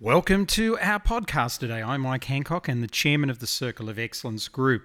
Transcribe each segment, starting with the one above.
Welcome to our podcast today. I'm Mike Handcock and the chairman of the Circle of Excellence Group.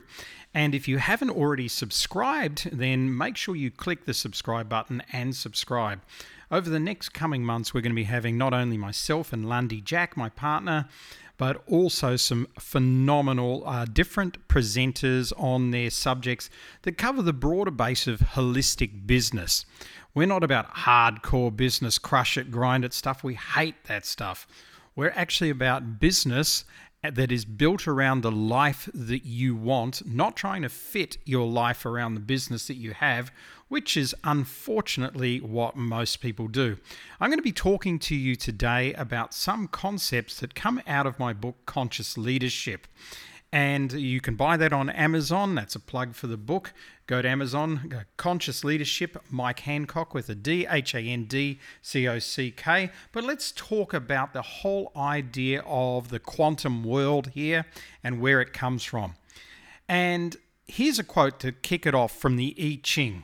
And if you haven't already subscribed, then make sure you click the subscribe button and subscribe. Over the next coming months, we're going to be having not only myself and Lundy Jack, my partner, but also some phenomenal uh, different presenters on their subjects that cover the broader base of holistic business. We're not about hardcore business, crush it, grind it stuff. We hate that stuff. We're actually about business that is built around the life that you want, not trying to fit your life around the business that you have, which is unfortunately what most people do. I'm going to be talking to you today about some concepts that come out of my book, Conscious Leadership. And you can buy that on Amazon. That's a plug for the book. Go to Amazon, Conscious Leadership, Mike Handcock with a D, H A N D C O C K. But let's talk about the whole idea of the quantum world here and where it comes from. And here's a quote to kick it off from the I Ching.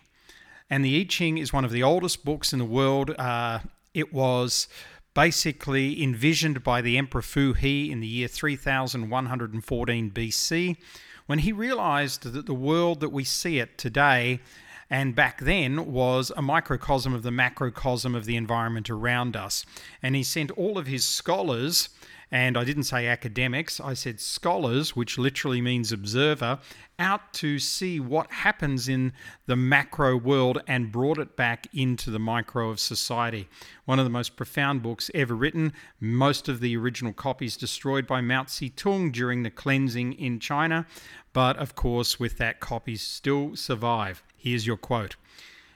And the I Ching is one of the oldest books in the world. Uh, it was basically envisioned by the Emperor Fu He in the year 3114 BC, when he realized that the world that we see it today and back then was a microcosm of the macrocosm of the environment around us. And he sent all of his scholars and I didn't say academics, I said scholars, which literally means observer, out to see what happens in the macro world and brought it back into the micro of society. One of the most profound books ever written, most of the original copies destroyed by Mao Zedong during the cleansing in China, but of course, with that, copies still survive. Here's your quote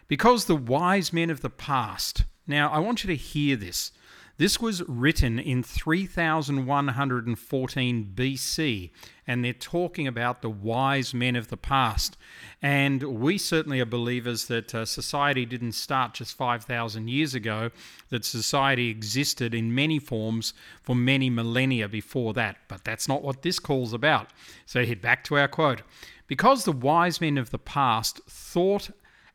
Because the wise men of the past, now I want you to hear this. This was written in 3114 BC, and they're talking about the wise men of the past. And we certainly are believers that uh, society didn't start just 5,000 years ago, that society existed in many forms for many millennia before that. But that's not what this call's about. So head back to our quote. Because the wise men of the past thought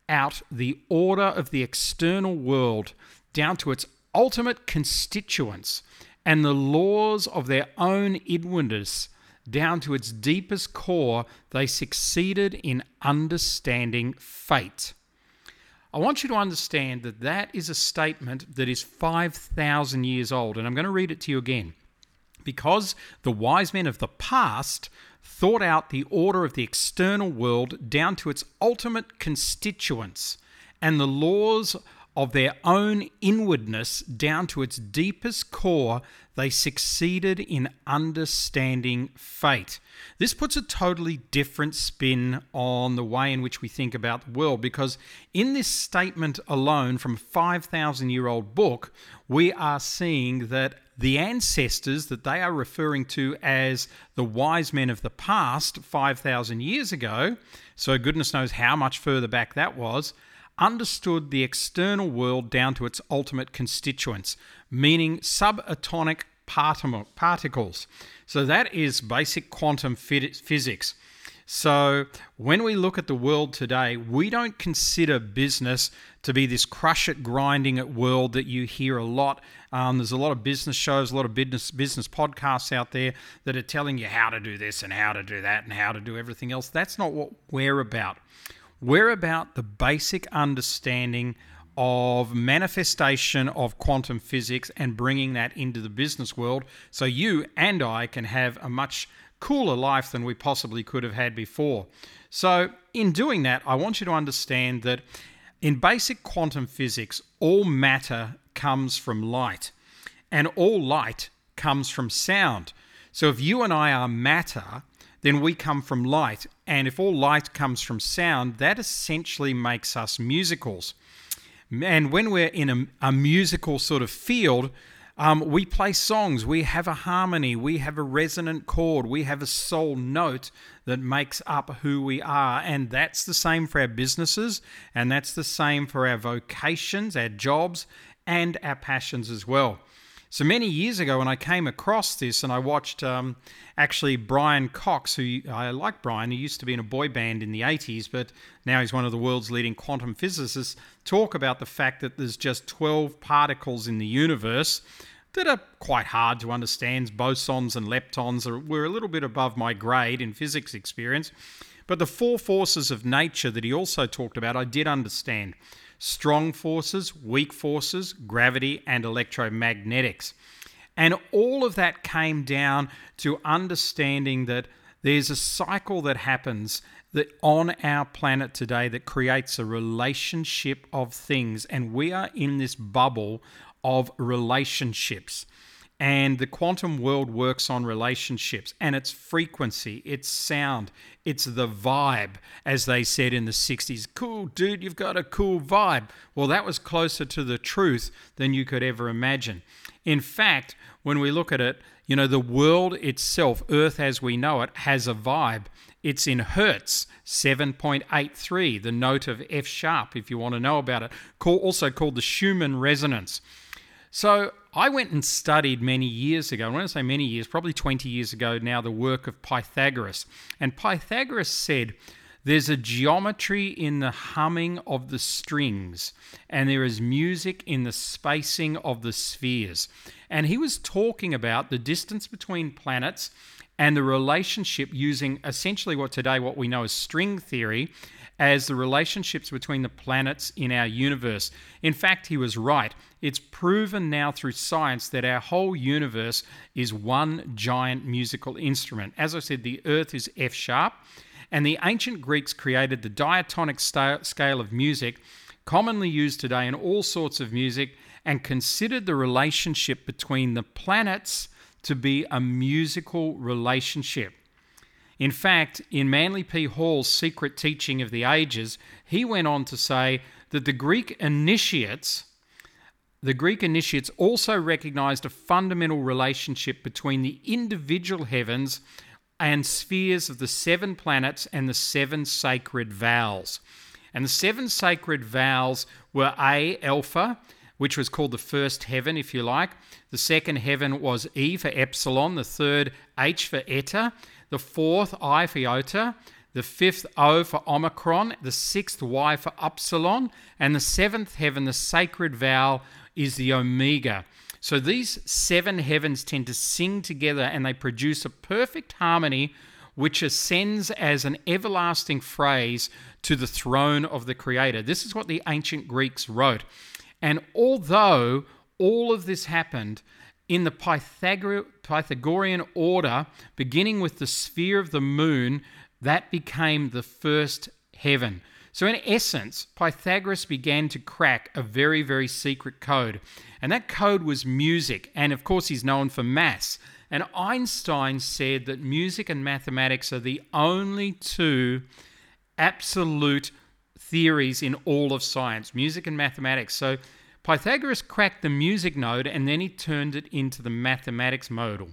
out the order of the external world down to its ultimate constituents and the laws of their own inwardness down to its deepest core, they succeeded in understanding fate. I want you to understand that that is a statement that is 5,000 years old, and I'm going to read it to you again. Because the wise men of the past thought out the order of the external world down to its ultimate constituents and the laws of their own inwardness down to its deepest core, they succeeded in understanding fate. This puts a totally different spin on the way in which we think about the world because in this statement alone from a 5,000 year old book, we are seeing that the ancestors that they are referring to as the wise men of the past 5,000 years ago, so goodness knows how much further back that was, understood the external world down to its ultimate constituents, meaning subatomic particles. So that is basic quantum physics. So when we look at the world today, we don't consider business to be this crush it, grinding it world that you hear a lot. Um, there's a lot of business shows, a lot of business business podcasts out there that are telling you how to do this and how to do that and how to do everything else. That's not what we're about. We're about the basic understanding of manifestation of quantum physics and bringing that into the business world so you and I can have a much cooler life than we possibly could have had before. So, in doing that, I want you to understand that in basic quantum physics, all matter comes from light, and all light comes from sound. So, if you and I are matter, then we come from light. And if all light comes from sound, that essentially makes us musicals. And when we're in a, a musical sort of field, um, we play songs, we have a harmony, we have a resonant chord, we have a soul note that makes up who we are. And that's the same for our businesses, and that's the same for our vocations, our jobs, and our passions as well. So many years ago, when I came across this and I watched um, actually Brian Cox, who I like Brian, he used to be in a boy band in the 80s, but now he's one of the world's leading quantum physicists, talk about the fact that there's just 12 particles in the universe. that are quite hard to understand. Bosons and leptons are, were a little bit above my grade in physics experience. But the four forces of nature that he also talked about, I did understand strong forces, weak forces, gravity, and electromagnetics. And all of that came down to understanding that there's a cycle that happens that on our planet today that creates a relationship of things and we are in this bubble of relationships and the quantum world works on relationships and its frequency, its sound, it's the vibe, as they said in the 60s. Cool, dude, you've got a cool vibe. Well, that was closer to the truth than you could ever imagine. In fact, when we look at it, you know, the world itself, Earth as we know it, has a vibe. It's in hertz, 7.83, the note of F sharp, if you want to know about it, also called the Schumann resonance. So I went and studied many years ago, when to say many years, probably 20 years ago now, the work of Pythagoras. And Pythagoras said, there's a geometry in the humming of the strings, and there is music in the spacing of the spheres. And he was talking about the distance between planets and the relationship using essentially what today what we know as string theory as the relationships between the planets in our universe. In fact, he was right. It's proven now through science that our whole universe is one giant musical instrument. As I said, the earth is F sharp, and the ancient Greeks created the diatonic scale of music, commonly used today in all sorts of music, and considered the relationship between the planets to be a musical relationship. In fact, in Manly P. Hall's Secret Teaching of the Ages, he went on to say that the Greek initiates the Greek initiates also recognized a fundamental relationship between the individual heavens and spheres of the seven planets and the seven sacred vowels. And the seven sacred vowels were A, Alpha, which was called the first heaven, if you like. The second heaven was E for Epsilon. The third, H for Eta the fourth I for iota, the fifth O for omicron, the sixth Y for upsilon, and the seventh heaven, the sacred vowel, is the omega. So these seven heavens tend to sing together and they produce a perfect harmony which ascends as an everlasting phrase to the throne of the Creator. This is what the ancient Greeks wrote. And although all of this happened, in the Pythagorean order, beginning with the sphere of the moon, that became the first heaven. So, in essence, Pythagoras began to crack a very, very secret code. And that code was music. And of course, he's known for maths. And Einstein said that music and mathematics are the only two absolute theories in all of science music and mathematics. So, Pythagoras cracked the music node and then he turned it into the mathematics modal.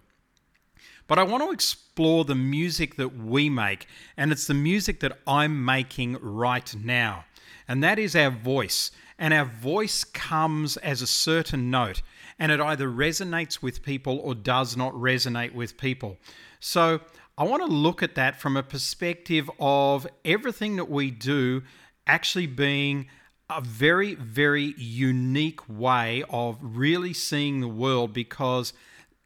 But I want to explore the music that we make, and it's the music that I'm making right now. And that is our voice. And our voice comes as a certain note, and it either resonates with people or does not resonate with people. So I want to look at that from a perspective of everything that we do actually being a very, very unique way of really seeing the world because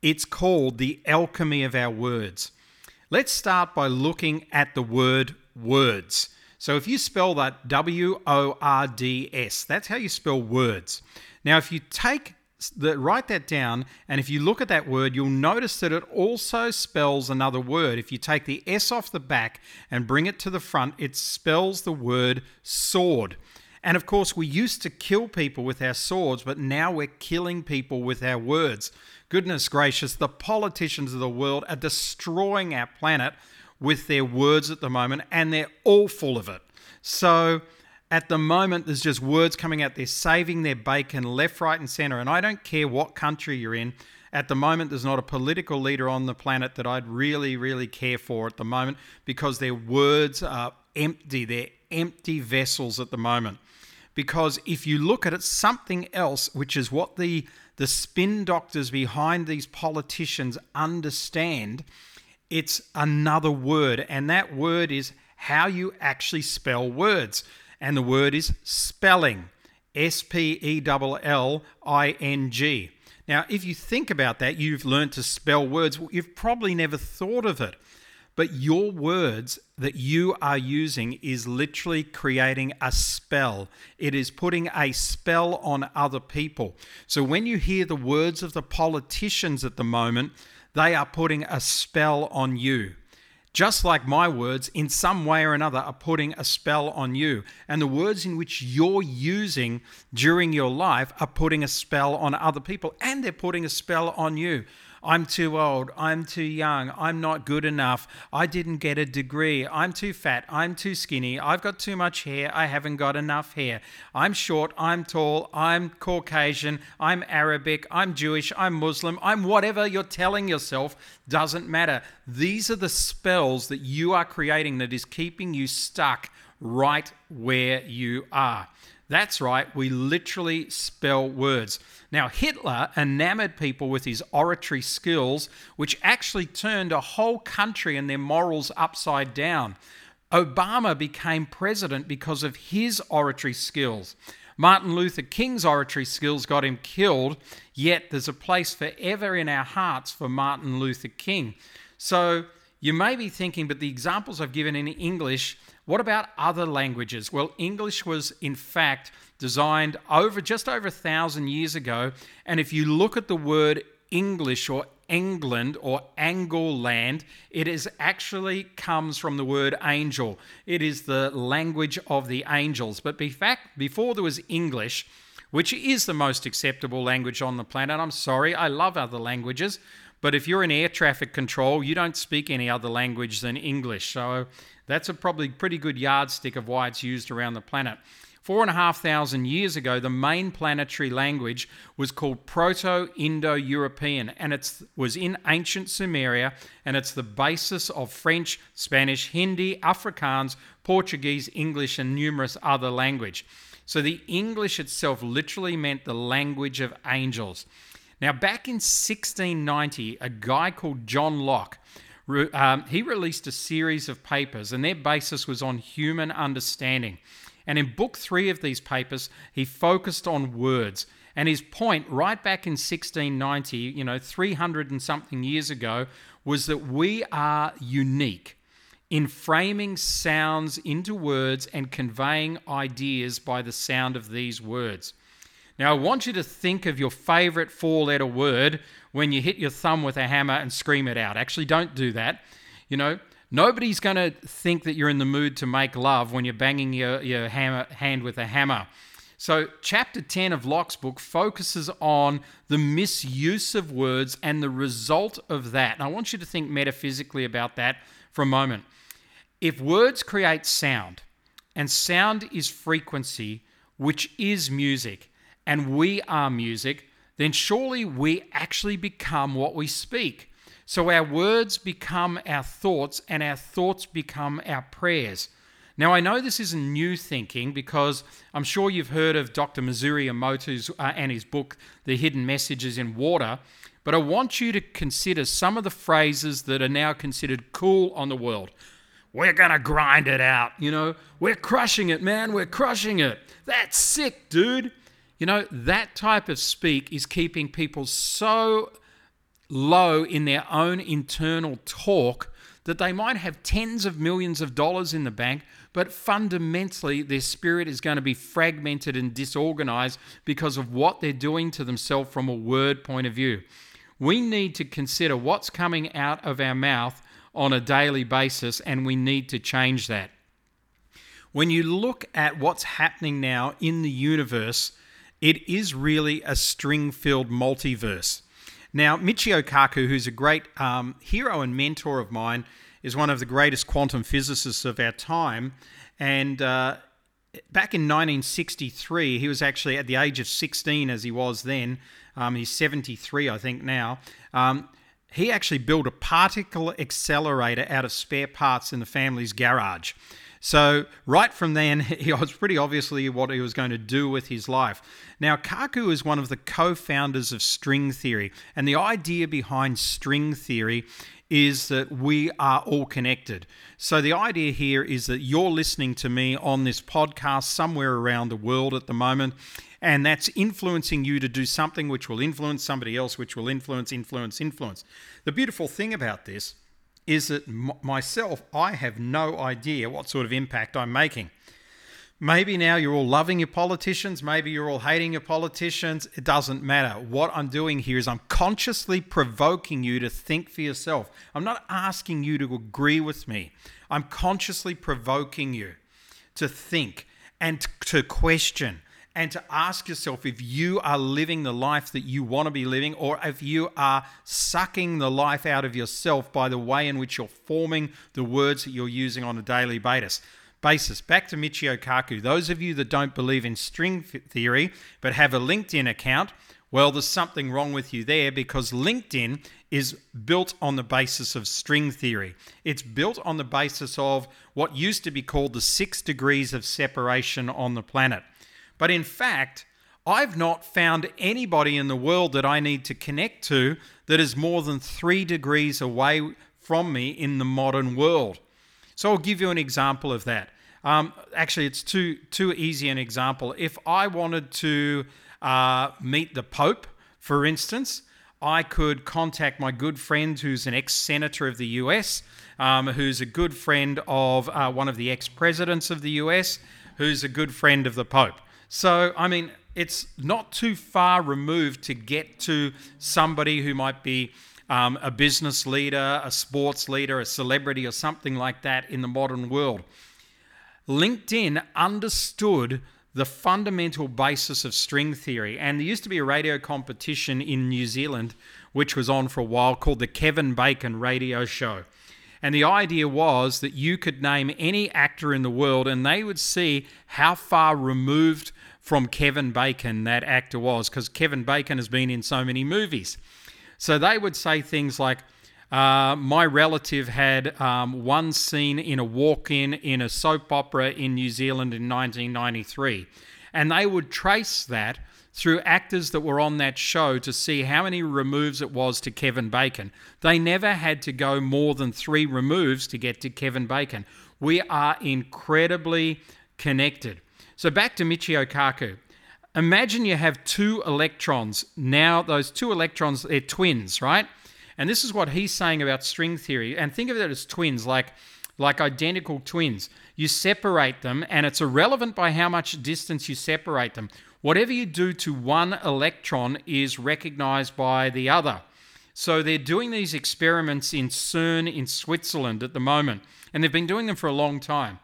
it's called the alchemy of our words. Let's start by looking at the word words. So if you spell that W O R D S, that's how you spell words. Now, if you take the, write that down, and if you look at that word, you'll notice that it also spells another word. If you take the S off the back and bring it to the front, it spells the word sword. And of course, we used to kill people with our swords, but now we're killing people with our words. Goodness gracious, the politicians of the world are destroying our planet with their words at the moment, and they're all full of it. So, at the moment, there's just words coming out. They're saving their bacon left, right, and center. And I don't care what country you're in. At the moment, there's not a political leader on the planet that I'd really, really care for at the moment because their words are empty. They're empty vessels at the moment because if you look at it, something else, which is what the, the spin doctors behind these politicians understand, it's another word, and that word is how you actually spell words. And the word is spelling S P E L L I N G. Now, if you think about that, you've learned to spell words. You've probably never thought of it. But your words that you are using is literally creating a spell. It is putting a spell on other people. So when you hear the words of the politicians at the moment, they are putting a spell on you. Just like my words, in some way or another, are putting a spell on you. And the words in which you're using during your life are putting a spell on other people, and they're putting a spell on you. I'm too old. I'm too young. I'm not good enough. I didn't get a degree. I'm too fat. I'm too skinny. I've got too much hair. I haven't got enough hair. I'm short. I'm tall. I'm Caucasian. I'm Arabic. I'm Jewish. I'm Muslim. I'm whatever you're telling yourself. Doesn't matter. These are the spells that you are creating that is keeping you stuck right where you are. That's right, we literally spell words. Now, Hitler enamored people with his oratory skills, which actually turned a whole country and their morals upside down. Obama became president because of his oratory skills. Martin Luther King's oratory skills got him killed, yet there's a place forever in our hearts for Martin Luther King. So you may be thinking, but the examples I've given in English what about other languages? Well, English was in fact designed over just over a thousand years ago. And if you look at the word English or England or Angleland, it is actually comes from the word angel. It is the language of the angels. But in fact, before there was English, which is the most acceptable language on the planet, I'm sorry, I love other languages. But if you're in air traffic control, you don't speak any other language than English. So that's a probably pretty good yardstick of why it's used around the planet. Four and a half thousand years ago, the main planetary language was called Proto Indo European, and it was in ancient Sumeria, and it's the basis of French, Spanish, Hindi, Afrikaans, Portuguese, English, and numerous other language. So the English itself literally meant the language of angels. Now, back in 1690, a guy called John Locke um, he released a series of papers, and their basis was on human understanding. And in book three of these papers, he focused on words. And his point, right back in 1690, you know, 300 and something years ago, was that we are unique in framing sounds into words and conveying ideas by the sound of these words. Now, I want you to think of your favorite four letter word when you hit your thumb with a hammer and scream it out. Actually, don't do that. You know, nobody's going to think that you're in the mood to make love when you're banging your, your hammer, hand with a hammer. So, chapter 10 of Locke's book focuses on the misuse of words and the result of that. And I want you to think metaphysically about that for a moment. If words create sound, and sound is frequency, which is music, and we are music, then surely we actually become what we speak. So our words become our thoughts, and our thoughts become our prayers. Now, I know this isn't new thinking because I'm sure you've heard of Dr. Masaru Emoto's uh, and his book, The Hidden Messages in Water, but I want you to consider some of the phrases that are now considered cool on the world. We're going to grind it out, you know, we're crushing it, man, we're crushing it. That's sick, dude. You know, that type of speak is keeping people so low in their own internal talk that they might have tens of millions of dollars in the bank, but fundamentally their spirit is going to be fragmented and disorganized because of what they're doing to themselves from a word point of view. We need to consider what's coming out of our mouth on a daily basis, and we need to change that. When you look at what's happening now in the universe, it is really a string filled multiverse. Now, Michio Kaku, who's a great um, hero and mentor of mine, is one of the greatest quantum physicists of our time. And uh, back in 1963, he was actually at the age of 16 as he was then. Um, he's 73, I think, now. Um, he actually built a particle accelerator out of spare parts in the family's garage. So, right from then, he was pretty obviously what he was going to do with his life. Now, Kaku is one of the co founders of string theory, and the idea behind string theory is that we are all connected. So, the idea here is that you're listening to me on this podcast somewhere around the world at the moment, And that's influencing you to do something which will influence somebody else, which will influence, influence, influence. The beautiful thing about this is that m- myself, I have no idea what sort of impact I'm making. Maybe now you're all loving your politicians, maybe you're all hating your politicians. It doesn't matter. What I'm doing here is I'm consciously provoking you to think for yourself. I'm not asking you to agree with me, I'm consciously provoking you to think and to question and to ask yourself if you are living the life that you want to be living or if you are sucking the life out of yourself by the way in which you're forming the words that you're using on a daily basis basis. Back to Michio Kaku. Those of you that don't believe in string theory but have a LinkedIn account, well, there's something wrong with you there because LinkedIn is built on the basis of string theory. It's built on the basis of what used to be called the six degrees of separation on the planet. But in fact, I've not found anybody in the world that I need to connect to that is more than three degrees away from me in the modern world. So I'll give you an example of that. Um, actually, it's too too easy an example. If I wanted to uh, meet the Pope, for instance, I could contact my good friend who's an ex senator of the US, um, who's a good friend of uh, one of the ex presidents of the US, who's a good friend of the Pope. So, I mean, it's not too far removed to get to somebody who might be um, a business leader, a sports leader, a celebrity, or something like that in the modern world. LinkedIn understood the fundamental basis of string theory. And there used to be a radio competition in New Zealand, which was on for a while, called the Kevin Bacon Radio Show. And the idea was that you could name any actor in the world and they would see how far removed from Kevin Bacon that actor was, because Kevin Bacon has been in so many movies. So they would say things like, uh, my relative had um, one scene in a walk in in a soap opera in New Zealand in 1993. And they would trace that through actors that were on that show to see how many removes it was to Kevin Bacon. They never had to go more than three removes to get to Kevin Bacon. We are incredibly connected. So back to Michio Kaku. Imagine you have two electrons. Now, those two electrons, they're twins, right? And this is what he's saying about string theory. And think of it as twins, like, like identical twins. You separate them, and it's irrelevant by how much distance you separate them. Whatever you do to one electron is recognized by the other. So they're doing these experiments in CERN in Switzerland at the moment, and they've been doing them for a long time.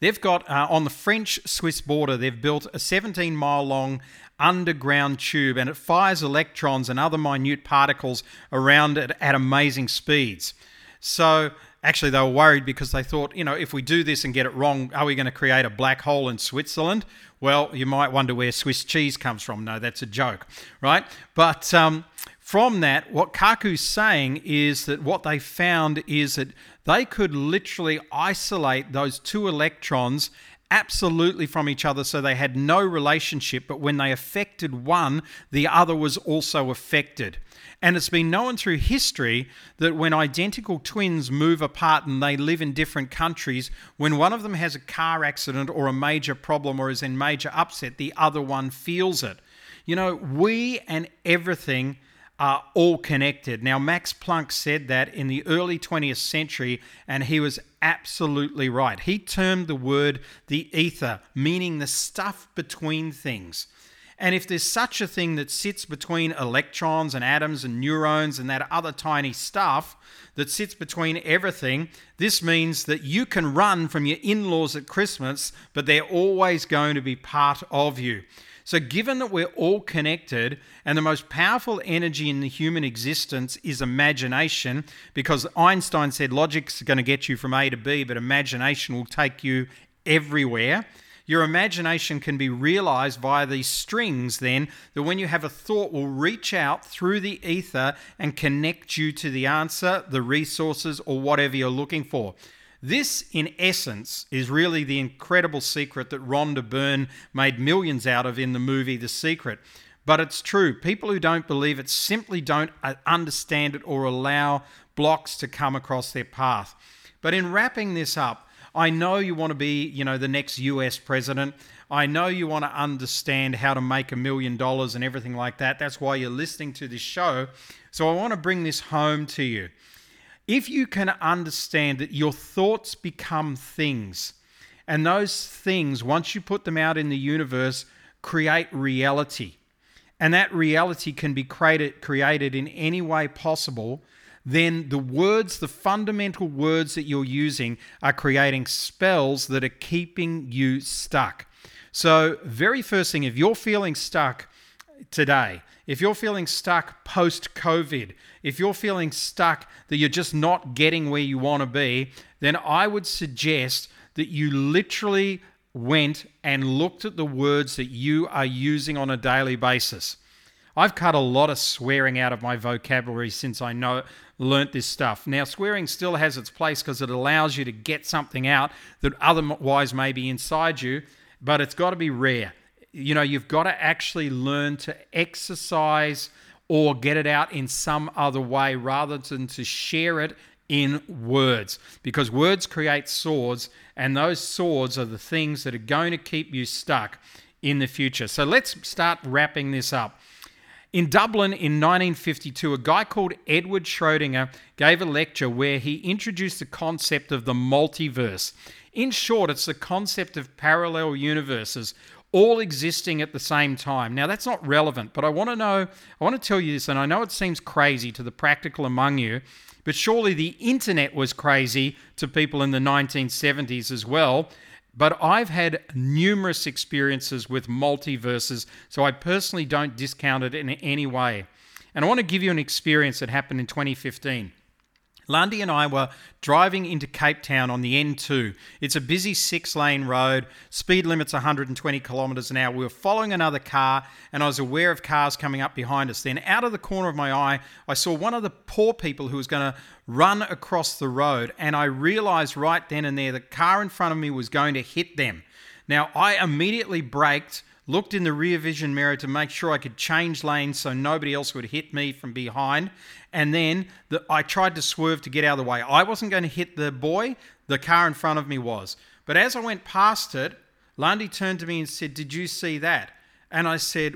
They've got uh, on the French Swiss border, they've built a 17 mile long underground tube and it fires electrons and other minute particles around it at amazing speeds. So, actually, they were worried because they thought, you know, if we do this and get it wrong, are we going to create a black hole in Switzerland? Well, you might wonder where Swiss cheese comes from. No, that's a joke, right? But um, from that, what Kaku's saying is that what they found is that they could literally isolate those two electrons absolutely from each other so they had no relationship, but when they affected one, the other was also affected. And it's been known through history that when identical twins move apart and they live in different countries, when one of them has a car accident or a major problem or is in major upset, the other one feels it. You know, we and everything are all connected. Now, Max Planck said that in the early 20th century, and he was absolutely right. He termed the word the ether, meaning the stuff between things. And if there's such a thing that sits between electrons and atoms and neurons and that other tiny stuff that sits between everything, this means that you can run from your in laws at Christmas, but they're always going to be part of you. So, given that we're all connected and the most powerful energy in the human existence is imagination, because Einstein said logic's going to get you from A to B, but imagination will take you everywhere. Your imagination can be realized via these strings, then, that when you have a thought, will reach out through the ether and connect you to the answer, the resources, or whatever you're looking for. This, in essence, is really the incredible secret that Rhonda Byrne made millions out of in the movie The Secret. But it's true. People who don't believe it simply don't uh, understand it or allow blocks to come across their path. But in wrapping this up, I know you want to be, you know, the next US president. I know you want to understand how to make a million dollars and everything like that. That's why you're listening to this show. So I want to bring this home to you. If you can understand that your thoughts become things, and those things, once you put them out in the universe, create reality, and that reality can be created, created in any way possible, then the words, the fundamental words that you're using, are creating spells that are keeping you stuck. So, very first thing, if you're feeling stuck today, if you're feeling stuck post COVID, if you're feeling stuck that you're just not getting where you want to be, then I would suggest that you literally went and looked at the words that you are using on a daily basis. I've cut a lot of swearing out of my vocabulary since I know learnt this stuff. Now, swearing still has its place because it allows you to get something out that otherwise may be inside you, but it's got to be rare. You know, you've got to actually learn to exercise or get it out in some other way rather than to share it in words because words create swords and those swords are the things that are going to keep you stuck in the future. So let's start wrapping this up. In Dublin in 1952, a guy called Edward Schrodinger gave a lecture where he introduced the concept of the multiverse. In short, it's the concept of parallel universes all existing at the same time. Now, that's not relevant, but I want to know, I want to tell you this, and I know it seems crazy to the practical among you, but surely the internet was crazy to people in the 1970s as well. But I've had numerous experiences with multiverses, so I personally don't discount it in any way. And I want to give you an experience that happened in 2015. Lundy and I were driving into Cape Town on the N2. It's a busy six lane road, speed limit's 120 kilometres an hour. We were following another car, and I was aware of cars coming up behind us. Then, out of the corner of my eye, I saw one of the poor people who was going to run across the road, and I realised right then and there the car in front of me was going to hit them. Now, I immediately braked looked in the rear vision mirror to make sure I could change lanes so nobody else would hit me from behind. And then the, I tried to swerve to get out of the way. I wasn't going to hit the boy, the car in front of me was. But as I went past it, Lundy turned to me and said, Did you see that? And I said,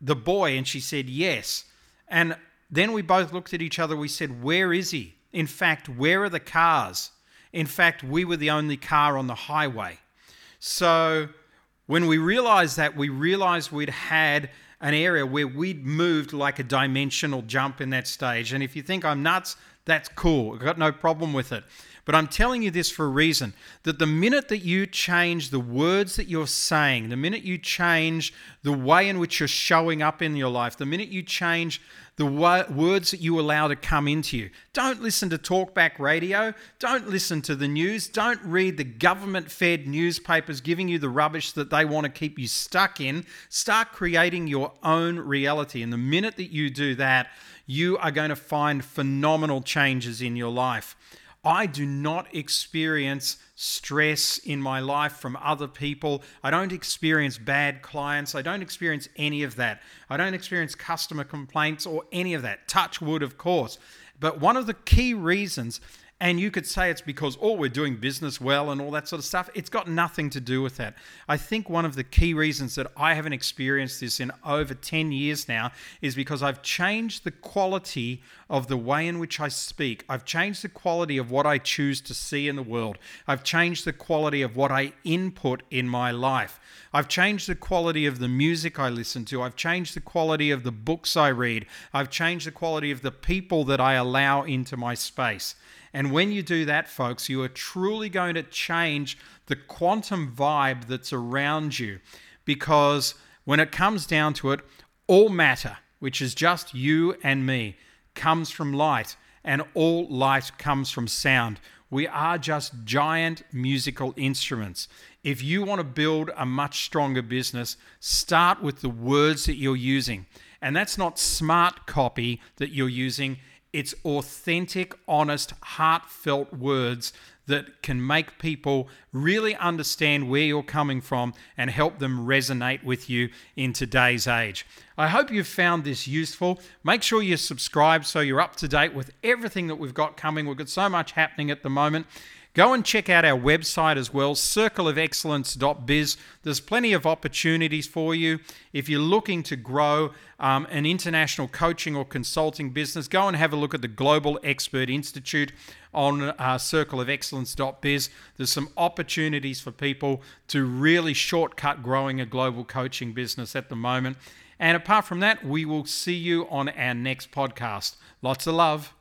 The boy. And she said, Yes. And then we both looked at each other. We said, Where is he? In fact, where are the cars? In fact, we were the only car on the highway. So when we realized that, we realized we'd had an area where we'd moved like a dimensional jump in that stage. And if you think I'm nuts, that's cool. I've got no problem with it. But I'm telling you this for a reason that the minute that you change the words that you're saying, the minute you change the way in which you're showing up in your life, the minute you change the words that you allow to come into you. Don't listen to talkback radio. Don't listen to the news. Don't read the government fed newspapers giving you the rubbish that they want to keep you stuck in. Start creating your own reality. And the minute that you do that, you are going to find phenomenal changes in your life. I do not experience stress in my life from other people. I don't experience bad clients. I don't experience any of that. I don't experience customer complaints or any of that. Touch wood, of course. But one of the key reasons and you could say it's because, oh, we're doing business well and all that sort of stuff. It's got nothing to do with that. I think one of the key reasons that I haven't experienced this in over 10 years now is because I've changed the quality of the way in which I speak. I've changed the quality of what I choose to see in the world. I've changed the quality of what I input in my life. I've changed the quality of the music I listen to. I've changed the quality of the books I read. I've changed the quality of the people that I allow into my space. And when you do that, folks, you are truly going to change the quantum vibe that's around you. Because when it comes down to it, all matter, which is just you and me, comes from light, and all light comes from sound. We are just giant musical instruments. If you want to build a much stronger business, start with the words that you're using. And that's not smart copy that you're using, it's authentic, honest, heartfelt words that can make people really understand where you're coming from and help them resonate with you in today's age. I hope you've found this useful. Make sure you subscribe so you're up to date with everything that we've got coming. We've got so much happening at the moment. Go and check out our website as well, circleofexcellence.biz. There's plenty of opportunities for you. If you're looking to grow um, an international coaching or consulting business, go and have a look at the Global Expert Institute on uh, circleofexcellence.biz. There's some opportunities for people to really shortcut growing a global coaching business at the moment. And apart from that, we will see you on our next podcast. Lots of love.